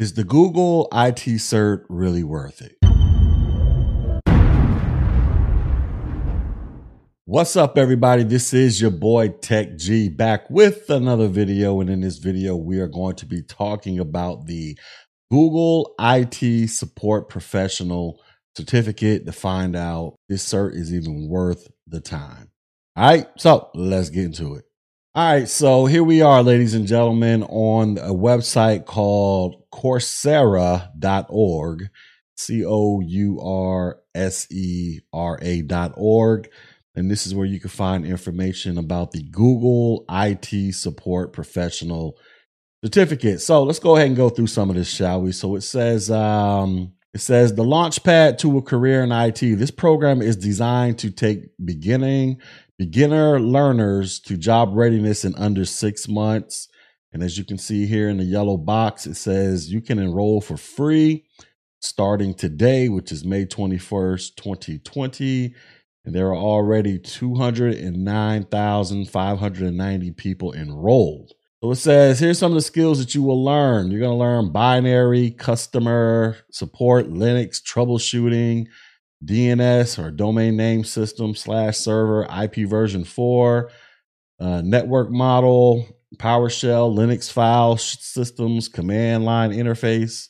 Is the Google IT cert really worth it? What's up, everybody? This is your boy Tech Gee back with another video. And in this video, we are going to be talking about the Google IT Support Professional Certificate to find out if this cert is even worth the time. All right, so let's get into it. All right, so here we are, ladies and gentlemen, on a website called Coursera.org, C O U R S E R A.org. And this is where you can find information about the Google IT Support Professional Certificate. So let's go ahead and go through some of this, shall we? So it says, um, it says the launchpad to a career in IT. This program is designed to take beginning beginner learners to job readiness in under six months. And as you can see here in the yellow box, it says you can enroll for free starting today, which is May 21st, 2020. And there are already 209,590 people enrolled. So it says here's some of the skills that you will learn. You're going to learn binary, customer support, Linux, troubleshooting, DNS or domain name system slash server, IP version 4, uh, network model, PowerShell, Linux file systems, command line interface,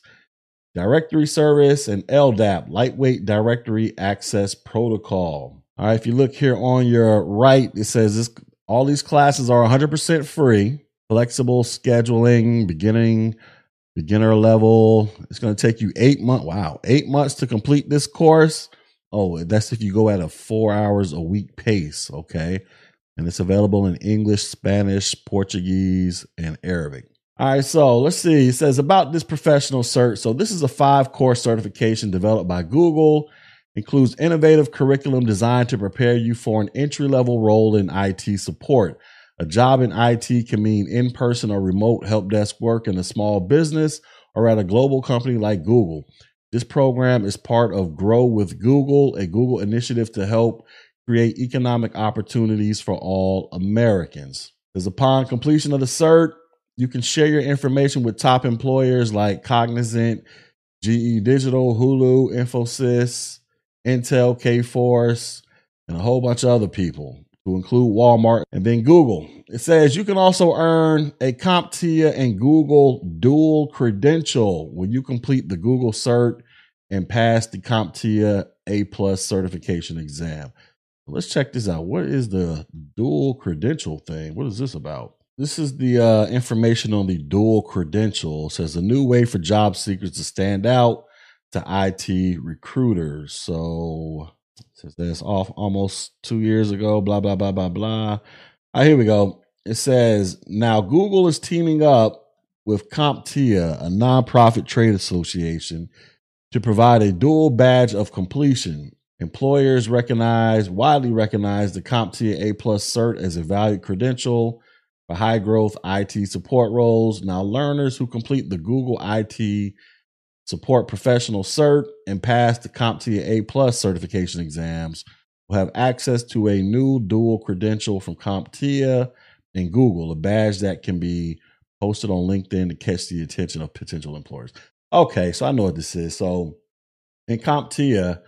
directory service, and LDAP, lightweight directory access protocol. All right, if you look here on your right, it says this all these classes are 100% free, flexible scheduling, beginning beginner level. It's going to take you 8 months. Wow, 8 months to complete this course. Oh, that's if you go at a four hours a week pace, okay? And it's available in English, Spanish, Portuguese, and Arabic. All right, so let's see. It says about this professional cert. So this is a five course certification developed by Google. Includes innovative curriculum designed to prepare you for an entry level role in IT support. A job in IT can mean in person or remote help desk work in a small business or at a global company like Google. This program is part of Grow with Google, a Google initiative to help create economic opportunities for all Americans. Because upon completion of the CERT, you can share your information with top employers like Cognizant, GE Digital, Hulu, Infosys, Intel, Kforce, and a whole bunch of other people to include Walmart and then Google. It says you can also earn a CompTIA and Google dual credential when you complete the Google cert and pass the CompTIA A plus certification exam. Let's check this out. What is the dual credential thing? What is this about? This is the uh, information on the dual credential. It says a new way for job seekers to stand out to IT recruiters. So says that's off almost two years ago, blah, blah, blah, blah, blah. All right, here we go. It says now Google is teaming up with CompTIA, a nonprofit trade association, to provide a dual badge of completion. Employers recognize, widely recognize the CompTIA A plus cert as a valued credential for high growth IT support roles. Now, learners who complete the Google IT support professional cert and pass the CompTIA A plus certification exams will have access to a new dual credential from CompTIA and Google, a badge that can be posted on LinkedIn to catch the attention of potential employers. Okay, so I know what this is. So in CompTIA,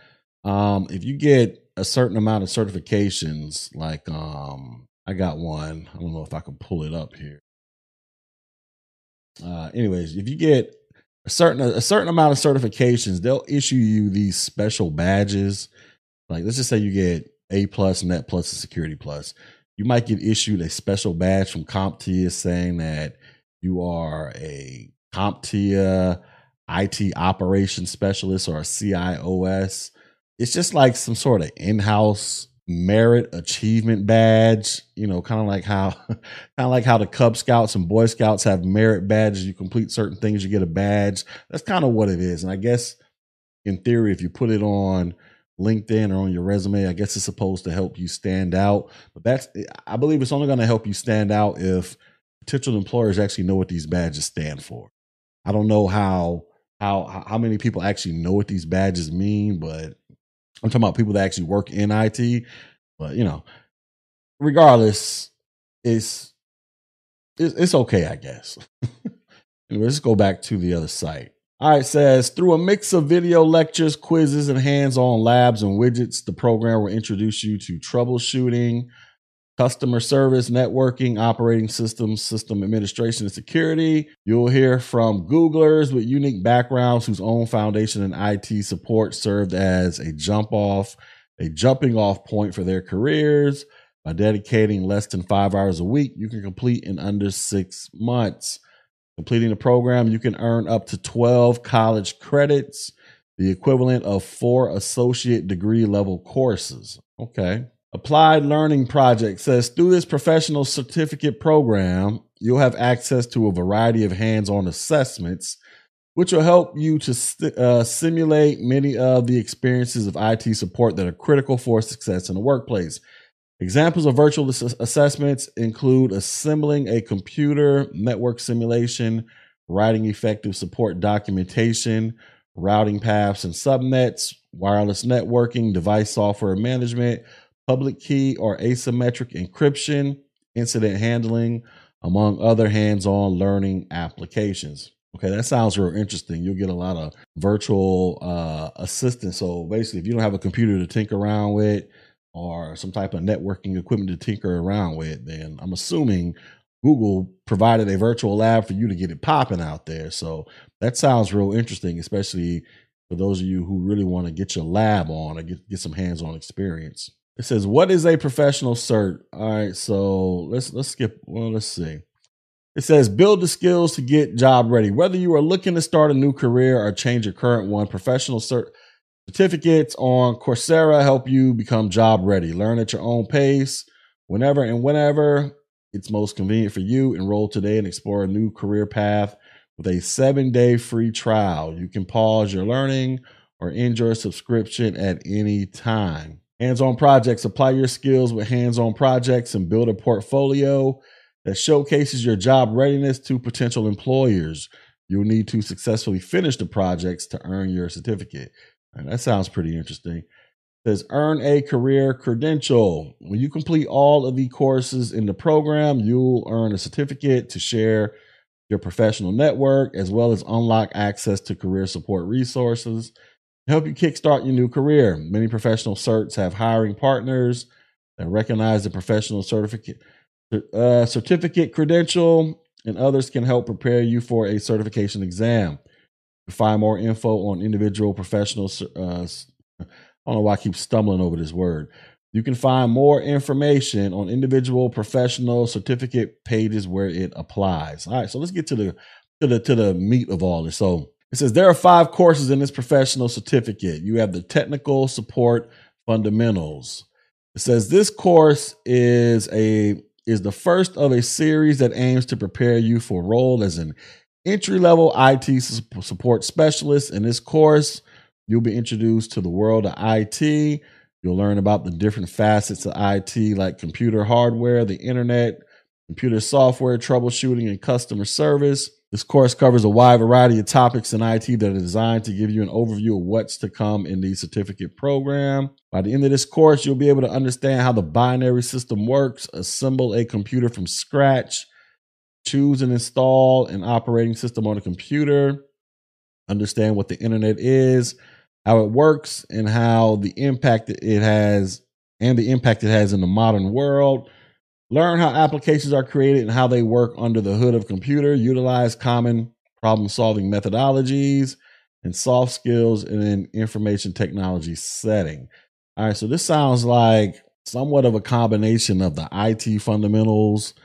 um, if you get a certain amount of certifications, like um, I got one. I don't know if I can pull it up here. Uh, anyways, if you get a certain a certain amount of certifications, they'll issue you these special badges. Like let's just say you get A plus, Net plus, and Security plus. You might get issued a special badge from CompTIA saying that you are a CompTIA IT operations specialist or a CIOS. It's just like some sort of in-house merit achievement badge you know kind of like how kind of like how the cub scouts and boy scouts have merit badges. You complete certain things you get a badge. That's kind of what it is. And i guess in theory if you put it on linkedin or on your resume i guess it's supposed to help you stand out. But that's i believe it's only going to help you stand out if potential employers actually know what these badges stand for. I don't know how how how many people actually know what these badges mean but I'm talking about people that actually work in IT. But you know, regardless, it's it's, it's okay, I guess. you let's go back to the other site. All right, says through a mix of video lectures, quizzes, and hands on labs and widgets, the program will introduce you to troubleshooting, customer service, networking, operating systems, system administration, and security. You'll hear from Googlers with unique backgrounds whose own foundation in IT support served as a jump off, a jumping off point for their careers. By dedicating less than five hours a week, you can complete in under six months. Completing the program, you can earn up to 12 college credits, the equivalent of four associate degree level courses. Okay. Applied Learning Project says through this professional certificate program, you'll have access to a variety of hands on assessments, which will help you to st- uh, simulate many of the experiences of IT support that are critical for success in the workplace. Examples of virtual ass- assessments include assembling a computer network simulation, writing effective support documentation, routing paths and subnets, wireless networking, device software management, public key or asymmetric encryption, incident handling, among other hands on learning applications. Okay, that sounds real interesting. You'll get a lot of virtual uh, assistance. So basically, if you don't have a computer to tinker around with, or some type of networking equipment to tinker around with, then I'm assuming Google provided a virtual lab for you to get it popping out there. So that sounds real interesting, especially for those of you who really want to get your lab on or get, get some hands-on experience. It says, "What is a professional cert?" All right, so let's let's skip. Well, let's see. It says, "Build the skills to get job ready. Whether you are looking to start a new career or change your current one, professional cert Certificates on Coursera help you become job ready. Learn at your own pace, whenever and whenever it's most convenient for you. Enroll today and explore a new career path with a seven day free trial. You can pause your learning or end your subscription at any time. Hands on projects. Apply your skills with hands on projects and build a portfolio that showcases your job readiness to potential employers. You'll need to successfully finish the projects to earn your certificate. And that sounds pretty interesting. It says earn a career credential. When you complete all of the courses in the program, you'll earn a certificate to share your professional network as well as unlock access to career support resources help you kickstart your new career. Many professional certs have hiring partners that recognize the professional certificate uh, certificate credential, and others can help prepare you for a certification exam To find more info on individual professional. Uh, I don't know why I keep stumbling over this word. You can find more information on individual professional certificate pages where it applies. All right, so let's get to the to the to the meat of all this. So it says there are five courses in this professional certificate. You have the technical support fundamentals. It says this course is a is the first of a series that aims to prepare you for a role as an entry level IT support specialist. In this course, you'll be introduced to the world of IT. You'll learn about the different facets of IT, like computer hardware, the internet, computer software, troubleshooting, and customer service. This course covers a wide variety of topics in IT that are designed to give you an overview of what's to come in the certificate program. By the end of this course, you'll be able to understand how the binary system works, assemble a computer from scratch, choose and install an operating system on a computer, understand what the internet is, how it works, and how the impact it has and the impact it has in the modern world. Learn how applications are created and how they work under the hood of computer. Utilize common problem solving methodologies and soft skills in an information technology setting. All right, so this sounds like somewhat of a combination of the IT fundamentals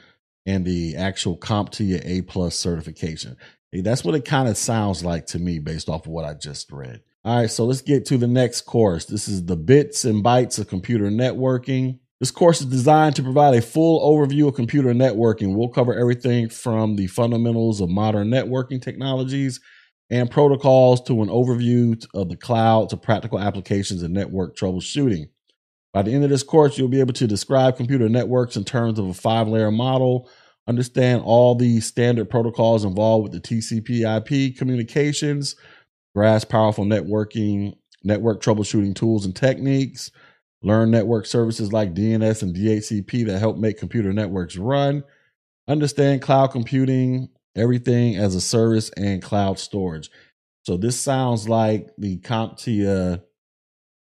and the actual CompTIA A plus certification. That's what it kind of sounds like to me based off of what I just read. All right, so let's get to the next course. This is the bits and bytes of computer networking. This course is designed to provide a full overview of computer networking. We'll cover everything from the fundamentals of modern networking technologies and protocols to an overview of the cloud to practical applications and network troubleshooting. By the end of this course, you'll be able to describe computer networks in terms of a five layer model, understand all the standard protocols involved with the TCP IP communications, grasp powerful networking, network troubleshooting tools and techniques, learn network services like DNS and DHCP that help make computer networks run, understand cloud computing everything as a service and cloud storage. So this sounds like the CompTIA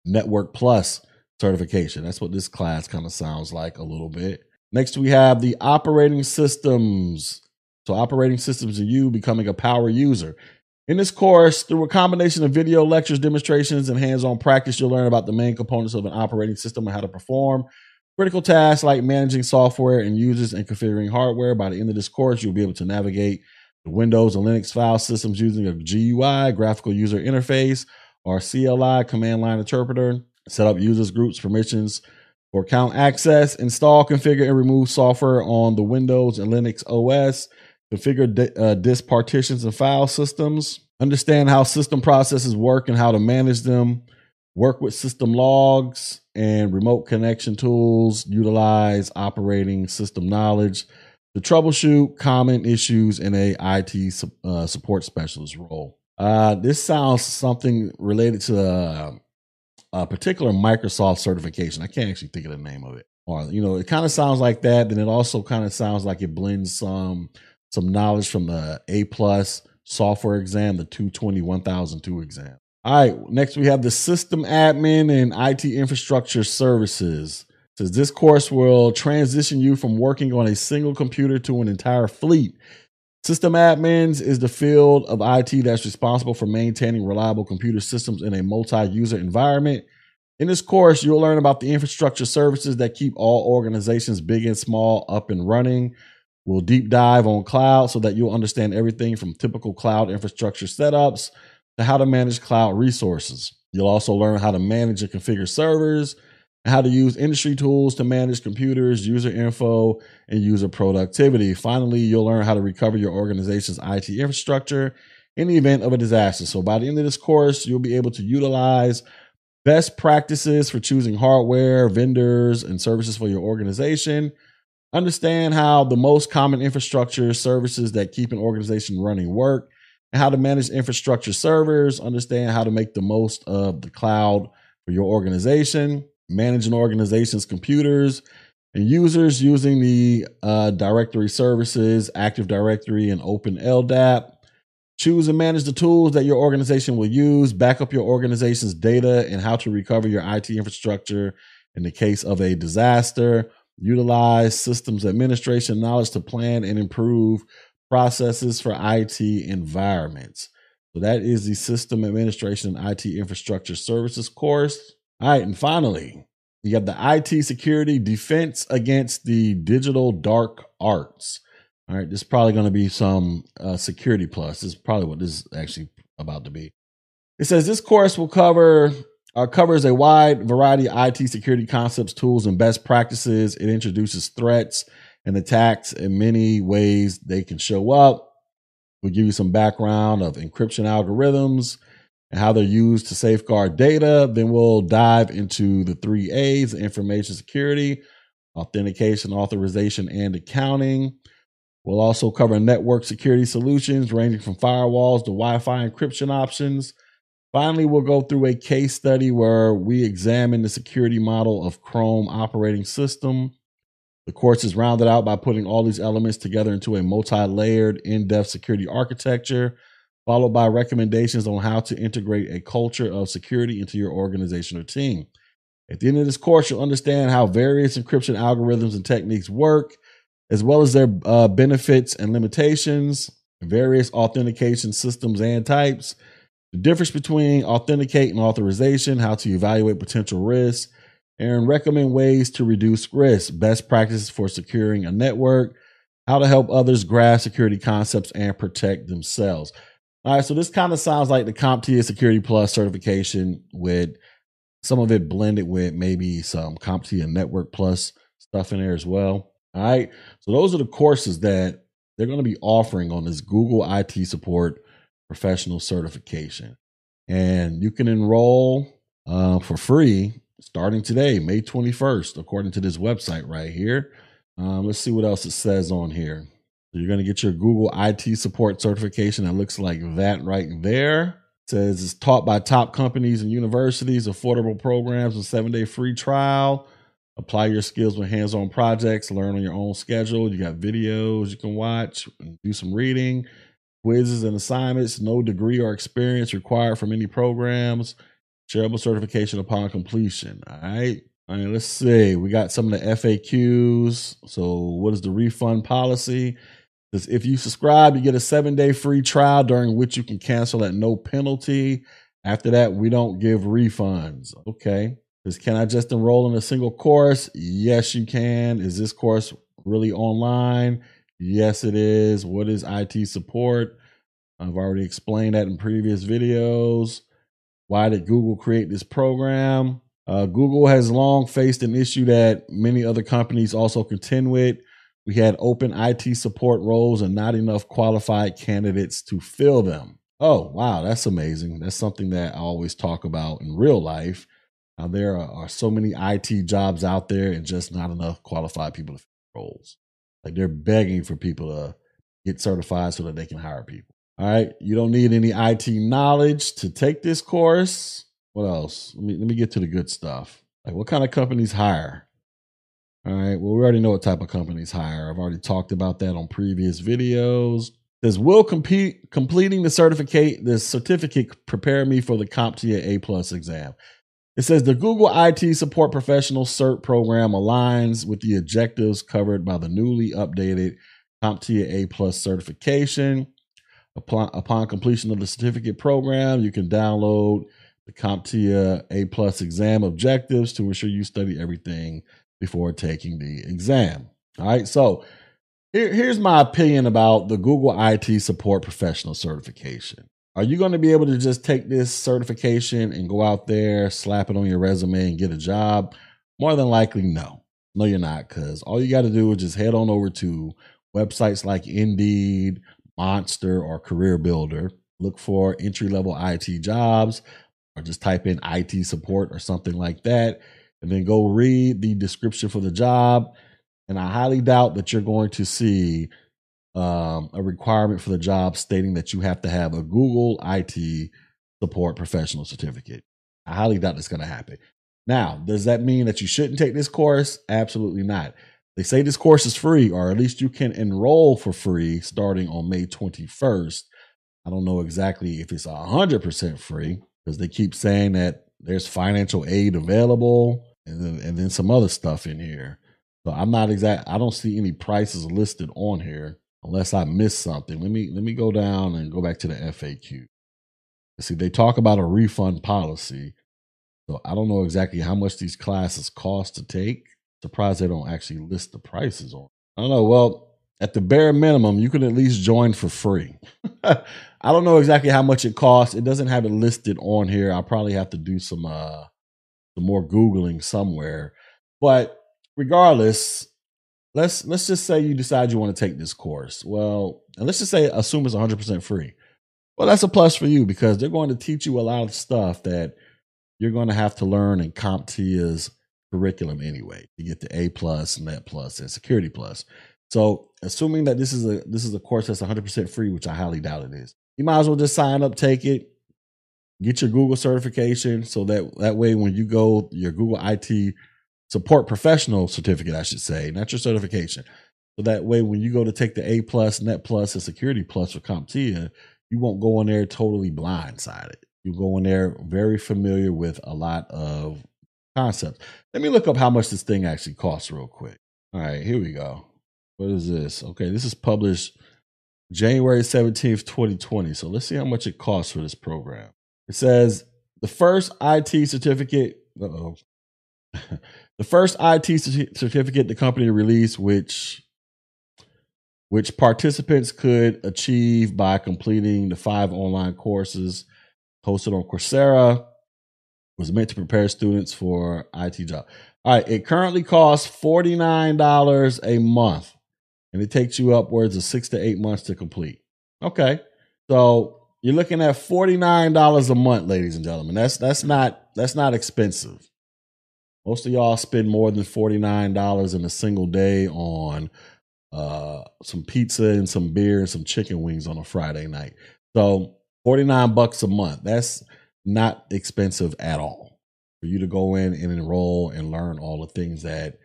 Network Plus certification. That's what this class kind of sounds like a little bit. Next, we have the operating systems. So, operating systems are you becoming a power user. In this course, through a combination of video lectures, demonstrations, and hands on practice, you'll learn about the main components of an operating system and how to perform. Critical tasks like managing software and users and configuring hardware. By the end of this course, you'll be able to navigate the Windows and Linux file systems using a GUI, graphical user interface, or CLI, command line interpreter, set up users, groups, permissions for account access, install, configure, and remove software on the Windows and Linux OS, configure di- uh, disk partitions and file systems, understand how system processes work and how to manage them, work with system logs and remote connection tools, utilize operating system knowledge to troubleshoot common issues in a IT uh, support specialist role. Uh, this sounds something related to uh, a particular Microsoft certification. I can't actually think of the name of it. Or you know, it kind of sounds like that. Then it also kind of sounds like it blends some some knowledge from the A plus software exam, the 220 1002 exam. All right, next we have the system admin and IT infrastructure services. It says this course will transition you from working on a single computer to an entire fleet. System admins is the field of IT that's responsible for maintaining reliable computer systems in a multi-user environment. In this course, you'll learn about the infrastructure services that keep all organizations, big and small, up and running. We'll deep dive on cloud so that you'll understand everything from typical cloud infrastructure setups to how to manage cloud resources. You'll also learn how to manage and configure servers and how to use industry tools to manage computers, user info, and user productivity. Finally, you'll learn how to recover your organization's IT infrastructure in the event of a disaster. So, by the end of this course, you'll be able to utilize best practices for choosing hardware, vendors, and services for your organization. Understand how the most common infrastructure services that keep an organization running work and how to manage infrastructure servers, understand how to make the most of the cloud for your organization, manage an organization's computers and users using the uh, directory services, Active Directory, and Open LDAP. Choose and manage the tools that your organization will use, back up your organization's data, and how to recover your IT infrastructure in the case of a disaster. Utilize systems administration knowledge to plan and improve processes for IT environments. So that is the System Administration and IT Infrastructure Services course. All right, and finally, you have the IT Security Defense Against the Digital Dark Arts. All right, this is probably going to be some uh, security plus. This is probably what this is actually about to be. It says this course will cover uh, covers a wide variety of IT security concepts, tools, and best practices. It introduces threats and attacks in many ways they can show up. We'll give you some background of encryption algorithms and how they're used to safeguard data. Then we'll dive into the three A's information security, authentication, authorization, and accounting. We'll also cover network security solutions ranging from firewalls to Wi Fi encryption options. Finally, we'll go through a case study where we examine the security model of Chrome operating system. The course is rounded out by putting all these elements together into a multi layered, in depth security architecture, followed by recommendations on how to integrate a culture of security into your organization or team. At the end of this course, you'll understand how various encryption algorithms and techniques work, as well as their uh, benefits and limitations, various authentication systems and types, the difference between authenticate and authorization, how to evaluate potential risks, and recommend ways to reduce risk, best practices for securing a network, how to help others grasp security concepts and protect themselves. All right, so this kind of sounds like the CompTIA Security Plus certification with some of it blended with maybe some CompTIA Network Plus stuff in there as well. All right, so those are the courses that they're going to be offering on this Google IT Support Professional Certification. And you can enroll uh, for free starting today, May 21st, according to this website right here. Um, let's see what else it says on here. So you're going to get your Google IT support certification that looks like that right there. It says it's taught by top companies and universities, affordable programs, a seven day free trial. apply your skills with hands-on projects, learn on your own schedule. You got videos you can watch, and do some reading, quizzes and assignments, no degree or experience required from any programs, shareable certification upon completion. All right. All right, let's see. We got some of the FAQs. So, what is the refund policy? If you subscribe, you get a seven day free trial during which you can cancel at no penalty. After that, we don't give refunds. Okay. Because can I just enroll in a single course? Yes, you can. Is this course really online? Yes, it is. What is IT support? I've already explained that in previous videos. Why did Google create this program? Uh, Google has long faced an issue that many other companies also contend with. We had open IT support roles and not enough qualified candidates to fill them. Oh, wow, that's amazing. That's something that I always talk about in real life. Now, there are, are so many IT jobs out there and just not enough qualified people to fill roles. Like they're begging for people to get certified so that they can hire people. All right. You don't need any IT knowledge to take this course. What else? Let me let me get to the good stuff. Like what kind of companies hire? All right. Well, we already know what type of companies hire. I've already talked about that on previous videos. Says will compete completing the certificate the certificate prepare me for the CompTIA A plus exam. It says the Google IT Support Professional CERT program aligns with the objectives covered by the newly updated CompTIA A plus certification. Upon, upon completion of the certificate program, you can download the CompTIA A plus exam objectives to ensure you study everything before taking the exam. All right, so here, here's my opinion about the Google IT Support Professional certification. Are you going to be able to just take this certification and go out there, slap it on your resume, and get a job? More than likely, no. No, you're not, because all you got to do is just head on over to websites like Indeed, Monster, or Career Builder. Look for entry level IT jobs or just type in IT support or something like that. And then go read the description for the job. And I highly doubt that you're going to see um, a requirement for the job stating that you have to have a Google IT support professional certificate. I highly doubt that's going to happen. Now, does that mean that you shouldn't take this course? Absolutely not. They say this course is free, or at least you can enroll for free starting on May 21st. I don't know exactly if it's 100% free because they keep saying that there's financial aid available and then, and then some other stuff in here. So I'm not exact. I don't see any prices listed on here unless I missed something. Let me let me go down and go back to the FAQ. See, they talk about a refund policy. So I don't know exactly how much these classes cost to take. Surprised they don't actually list the prices on. I don't know. Well, at the bare minimum, you can at least join for free. I don't know exactly how much it costs. It doesn't have it listed on here. I'll probably have to do some uh some more googling somewhere. But regardless, let's let's just say you decide you want to take this course. Well, and let's just say assume it's 100% free. Well, that's a plus for you because they're going to teach you a lot of stuff that you're going to have to learn in CompTIA's curriculum anyway to get the A plus, Net plus, and Security plus. So, assuming that this is a this is a course that's 100% free, which I highly doubt it is, you might as well just sign up, take it, get your Google certification, so that that way when you go your Google IT support professional certificate, I should say, not your certification. So that way, when you go to take the A plus, Net plus, and Security plus for CompTIA, you won't go in there totally blindsided. You go in there very familiar with a lot of concepts. Let me look up how much this thing actually costs real quick. All right, here we go. What is this? Okay, this is published January 17th, 2020. So let's see how much it costs for this program. It says the first IT certificate, oh the first IT certificate the company released, which which participants could achieve by completing the five online courses hosted on Coursera, was meant to prepare students for IT job. All right, it currently costs $49 a month and it takes you upwards of six to eight months to complete. Okay. So you're looking at $49 a month, ladies and gentlemen. That's that's not that's not expensive. Most of y'all spend more than $49 in a single day on uh, some pizza and some beer and some chicken wings on a Friday night. So 49 bucks a month. That's not expensive at all. for you to go in and enroll and learn all the things that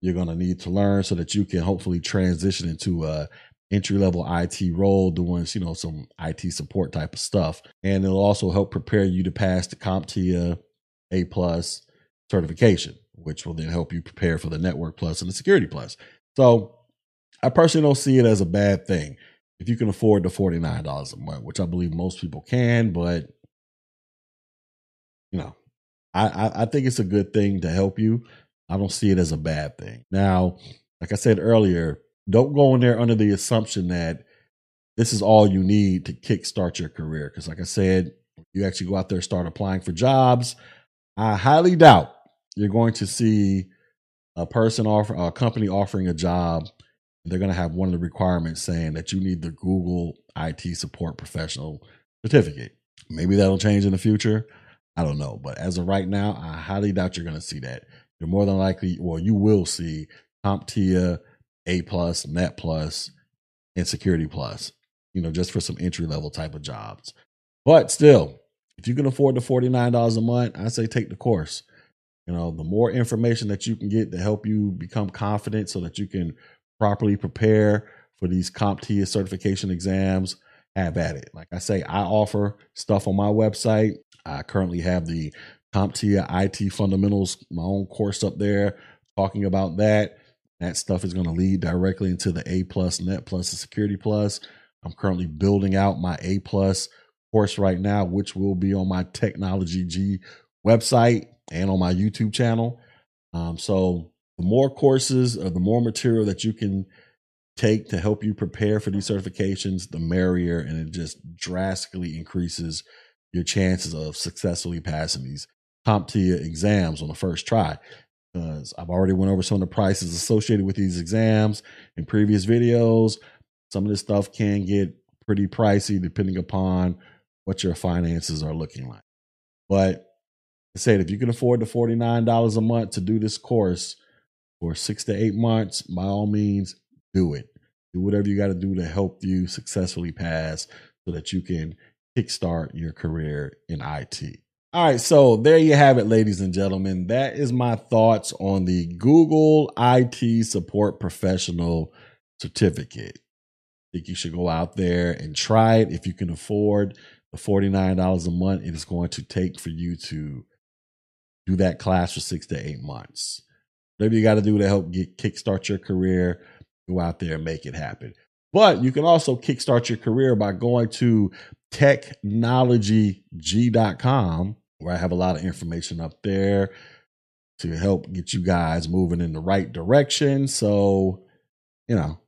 you're going to need to learn so that you can hopefully transition into a entry level IT role doing, you know, some IT support type of stuff. And it'll also help prepare you to pass the CompTIA A plus certification, which will then help you prepare for the Network Plus and the Security Plus. So I personally don't see it as a bad thing if you can afford the $49 a month, which I believe most people can, but you know, I, I, think it's a good thing to help you. I don't see it as a bad thing. Now, like I said earlier, don't go in there under the assumption that this is all you need to kickstart your career. Because, like I said, you actually go out there start applying for jobs. I highly doubt you're going to see a person offer a company offering a job. They're going to have one of the requirements saying that you need the Google IT support professional certificate. Maybe that'll change in the future. I don't know. But as of right now, I highly doubt you're going to see that. You're more than likely, well, you will see CompTIA, A plus, Net plus, and Security plus, you know, just for some entry level type of jobs. But still, if you can afford the $49 a month, I say take the course. You know, the more information that you can get to help you become confident so that you can properly prepare for these CompTIA certification exams, have at it. Like I say, I offer stuff on my website. I currently have the CompTIA IT Fundamentals, my own course up there talking about that. That stuff is going to lead directly into the A plus, Net plus, and Security plus. I'm currently building out my A plus course right now, which will be on my Technology Gee website and on my YouTube channel. Um, so the more courses or the more material that you can take to help you prepare for these certifications, the merrier, and it just drastically increases your chances of successfully passing these CompTIA exams on the first try. Because I've already went over some of the prices associated with these exams in previous videos. Some of this stuff can get pretty pricey depending upon what your finances are looking like. But I said, if you can afford the $49 a month to do this course for six to eight months, by all means, do it. Do whatever you got to do to help you successfully pass so that you can kickstart your career in IT. All right, so there you have it, ladies and gentlemen. That is my thoughts on the Google IT Support Professional Certificate. I think you should go out there and try it if you can afford the $49 a month it is going to take for you to do that class for six to eight months. Whatever you got to do to help get kickstart your career, go out there and make it happen. But you can also kickstart your career by going to technologygee.com, where I have a lot of information up there to help get you guys moving in the right direction. So, you know,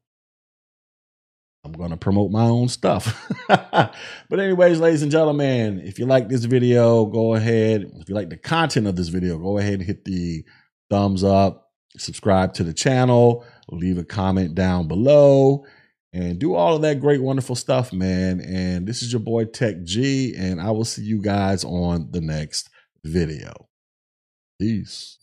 I'm going to promote my own stuff. but, anyways, ladies and gentlemen, if you like this video, go ahead. If you like the content of this video, go ahead and hit the thumbs up, subscribe to the channel, leave a comment down below and do all of that great, wonderful stuff, man. And this is your boy Tech Gee, and I will see you guys on the next video. Peace.